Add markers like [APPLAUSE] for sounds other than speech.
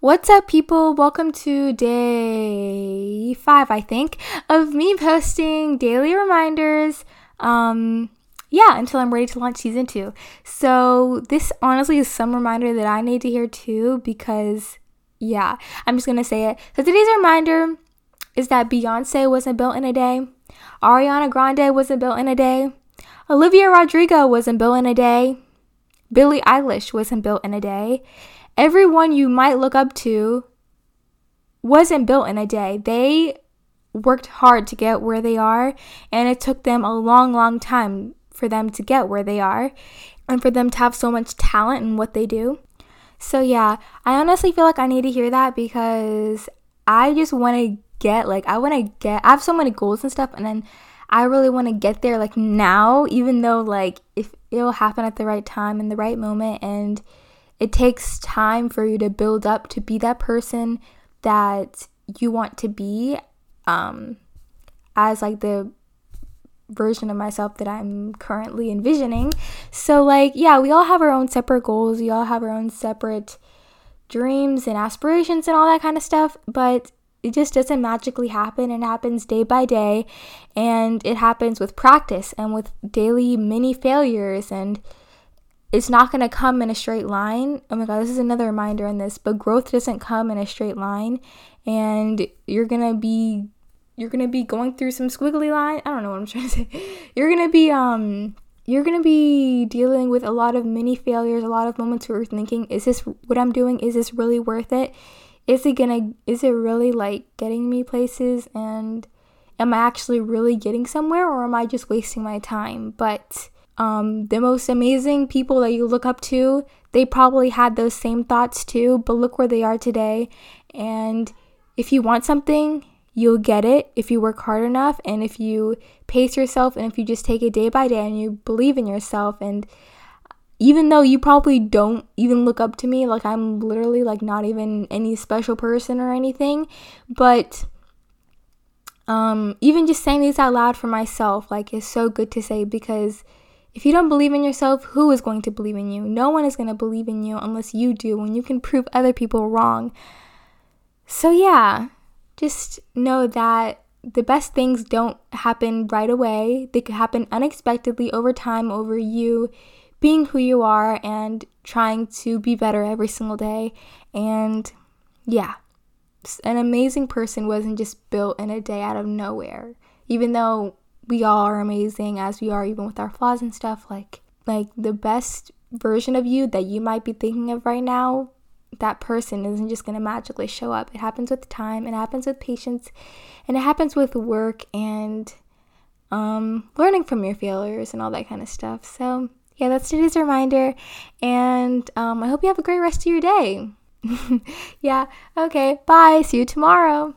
What's up, people? Welcome to day five, I think, of me posting daily reminders. Um, yeah, until I'm ready to launch season two. So, this honestly is some reminder that I need to hear too because, yeah, I'm just gonna say it. So, today's reminder is that Beyonce wasn't built in a day, Ariana Grande wasn't built in a day, Olivia Rodrigo wasn't built in a day, Billie Eilish wasn't built in a day everyone you might look up to wasn't built in a day. They worked hard to get where they are, and it took them a long, long time for them to get where they are and for them to have so much talent in what they do. So, yeah, I honestly feel like I need to hear that because I just want to get, like, I want to get, I have so many goals and stuff, and then I really want to get there, like, now, even though, like, if it'll happen at the right time in the right moment, and it takes time for you to build up to be that person that you want to be um, as like the version of myself that I'm currently envisioning. So, like, yeah, we all have our own separate goals, we all have our own separate dreams and aspirations and all that kind of stuff, but it just doesn't magically happen. It happens day by day, and it happens with practice and with daily mini failures and it's not going to come in a straight line. Oh my god, this is another reminder in this, but growth doesn't come in a straight line and you're going to be you're to be going through some squiggly line. I don't know what I'm trying to [LAUGHS] say. You're to be um you're going to be dealing with a lot of mini failures, a lot of moments where you're thinking, is this what I'm doing? Is this really worth it? Is it going to is it really like getting me places and am I actually really getting somewhere or am I just wasting my time? But um, the most amazing people that you look up to, they probably had those same thoughts too, but look where they are today. And if you want something, you'll get it if you work hard enough and if you pace yourself and if you just take it day by day and you believe in yourself. And even though you probably don't even look up to me, like I'm literally like not even any special person or anything, but um, even just saying these out loud for myself, like, is so good to say because if you don't believe in yourself, who is going to believe in you? No one is going to believe in you unless you do, and you can prove other people wrong. So, yeah, just know that the best things don't happen right away. They could happen unexpectedly over time, over you being who you are and trying to be better every single day. And yeah, an amazing person wasn't just built in a day out of nowhere. Even though we all are amazing as we are even with our flaws and stuff like like the best version of you that you might be thinking of right now that person isn't just going to magically show up. It happens with time it happens with patience and it happens with work and um, learning from your failures and all that kind of stuff. So yeah that's today's reminder and um, i hope you have a great rest of your day. [LAUGHS] Yeah okay bye see you tomorrow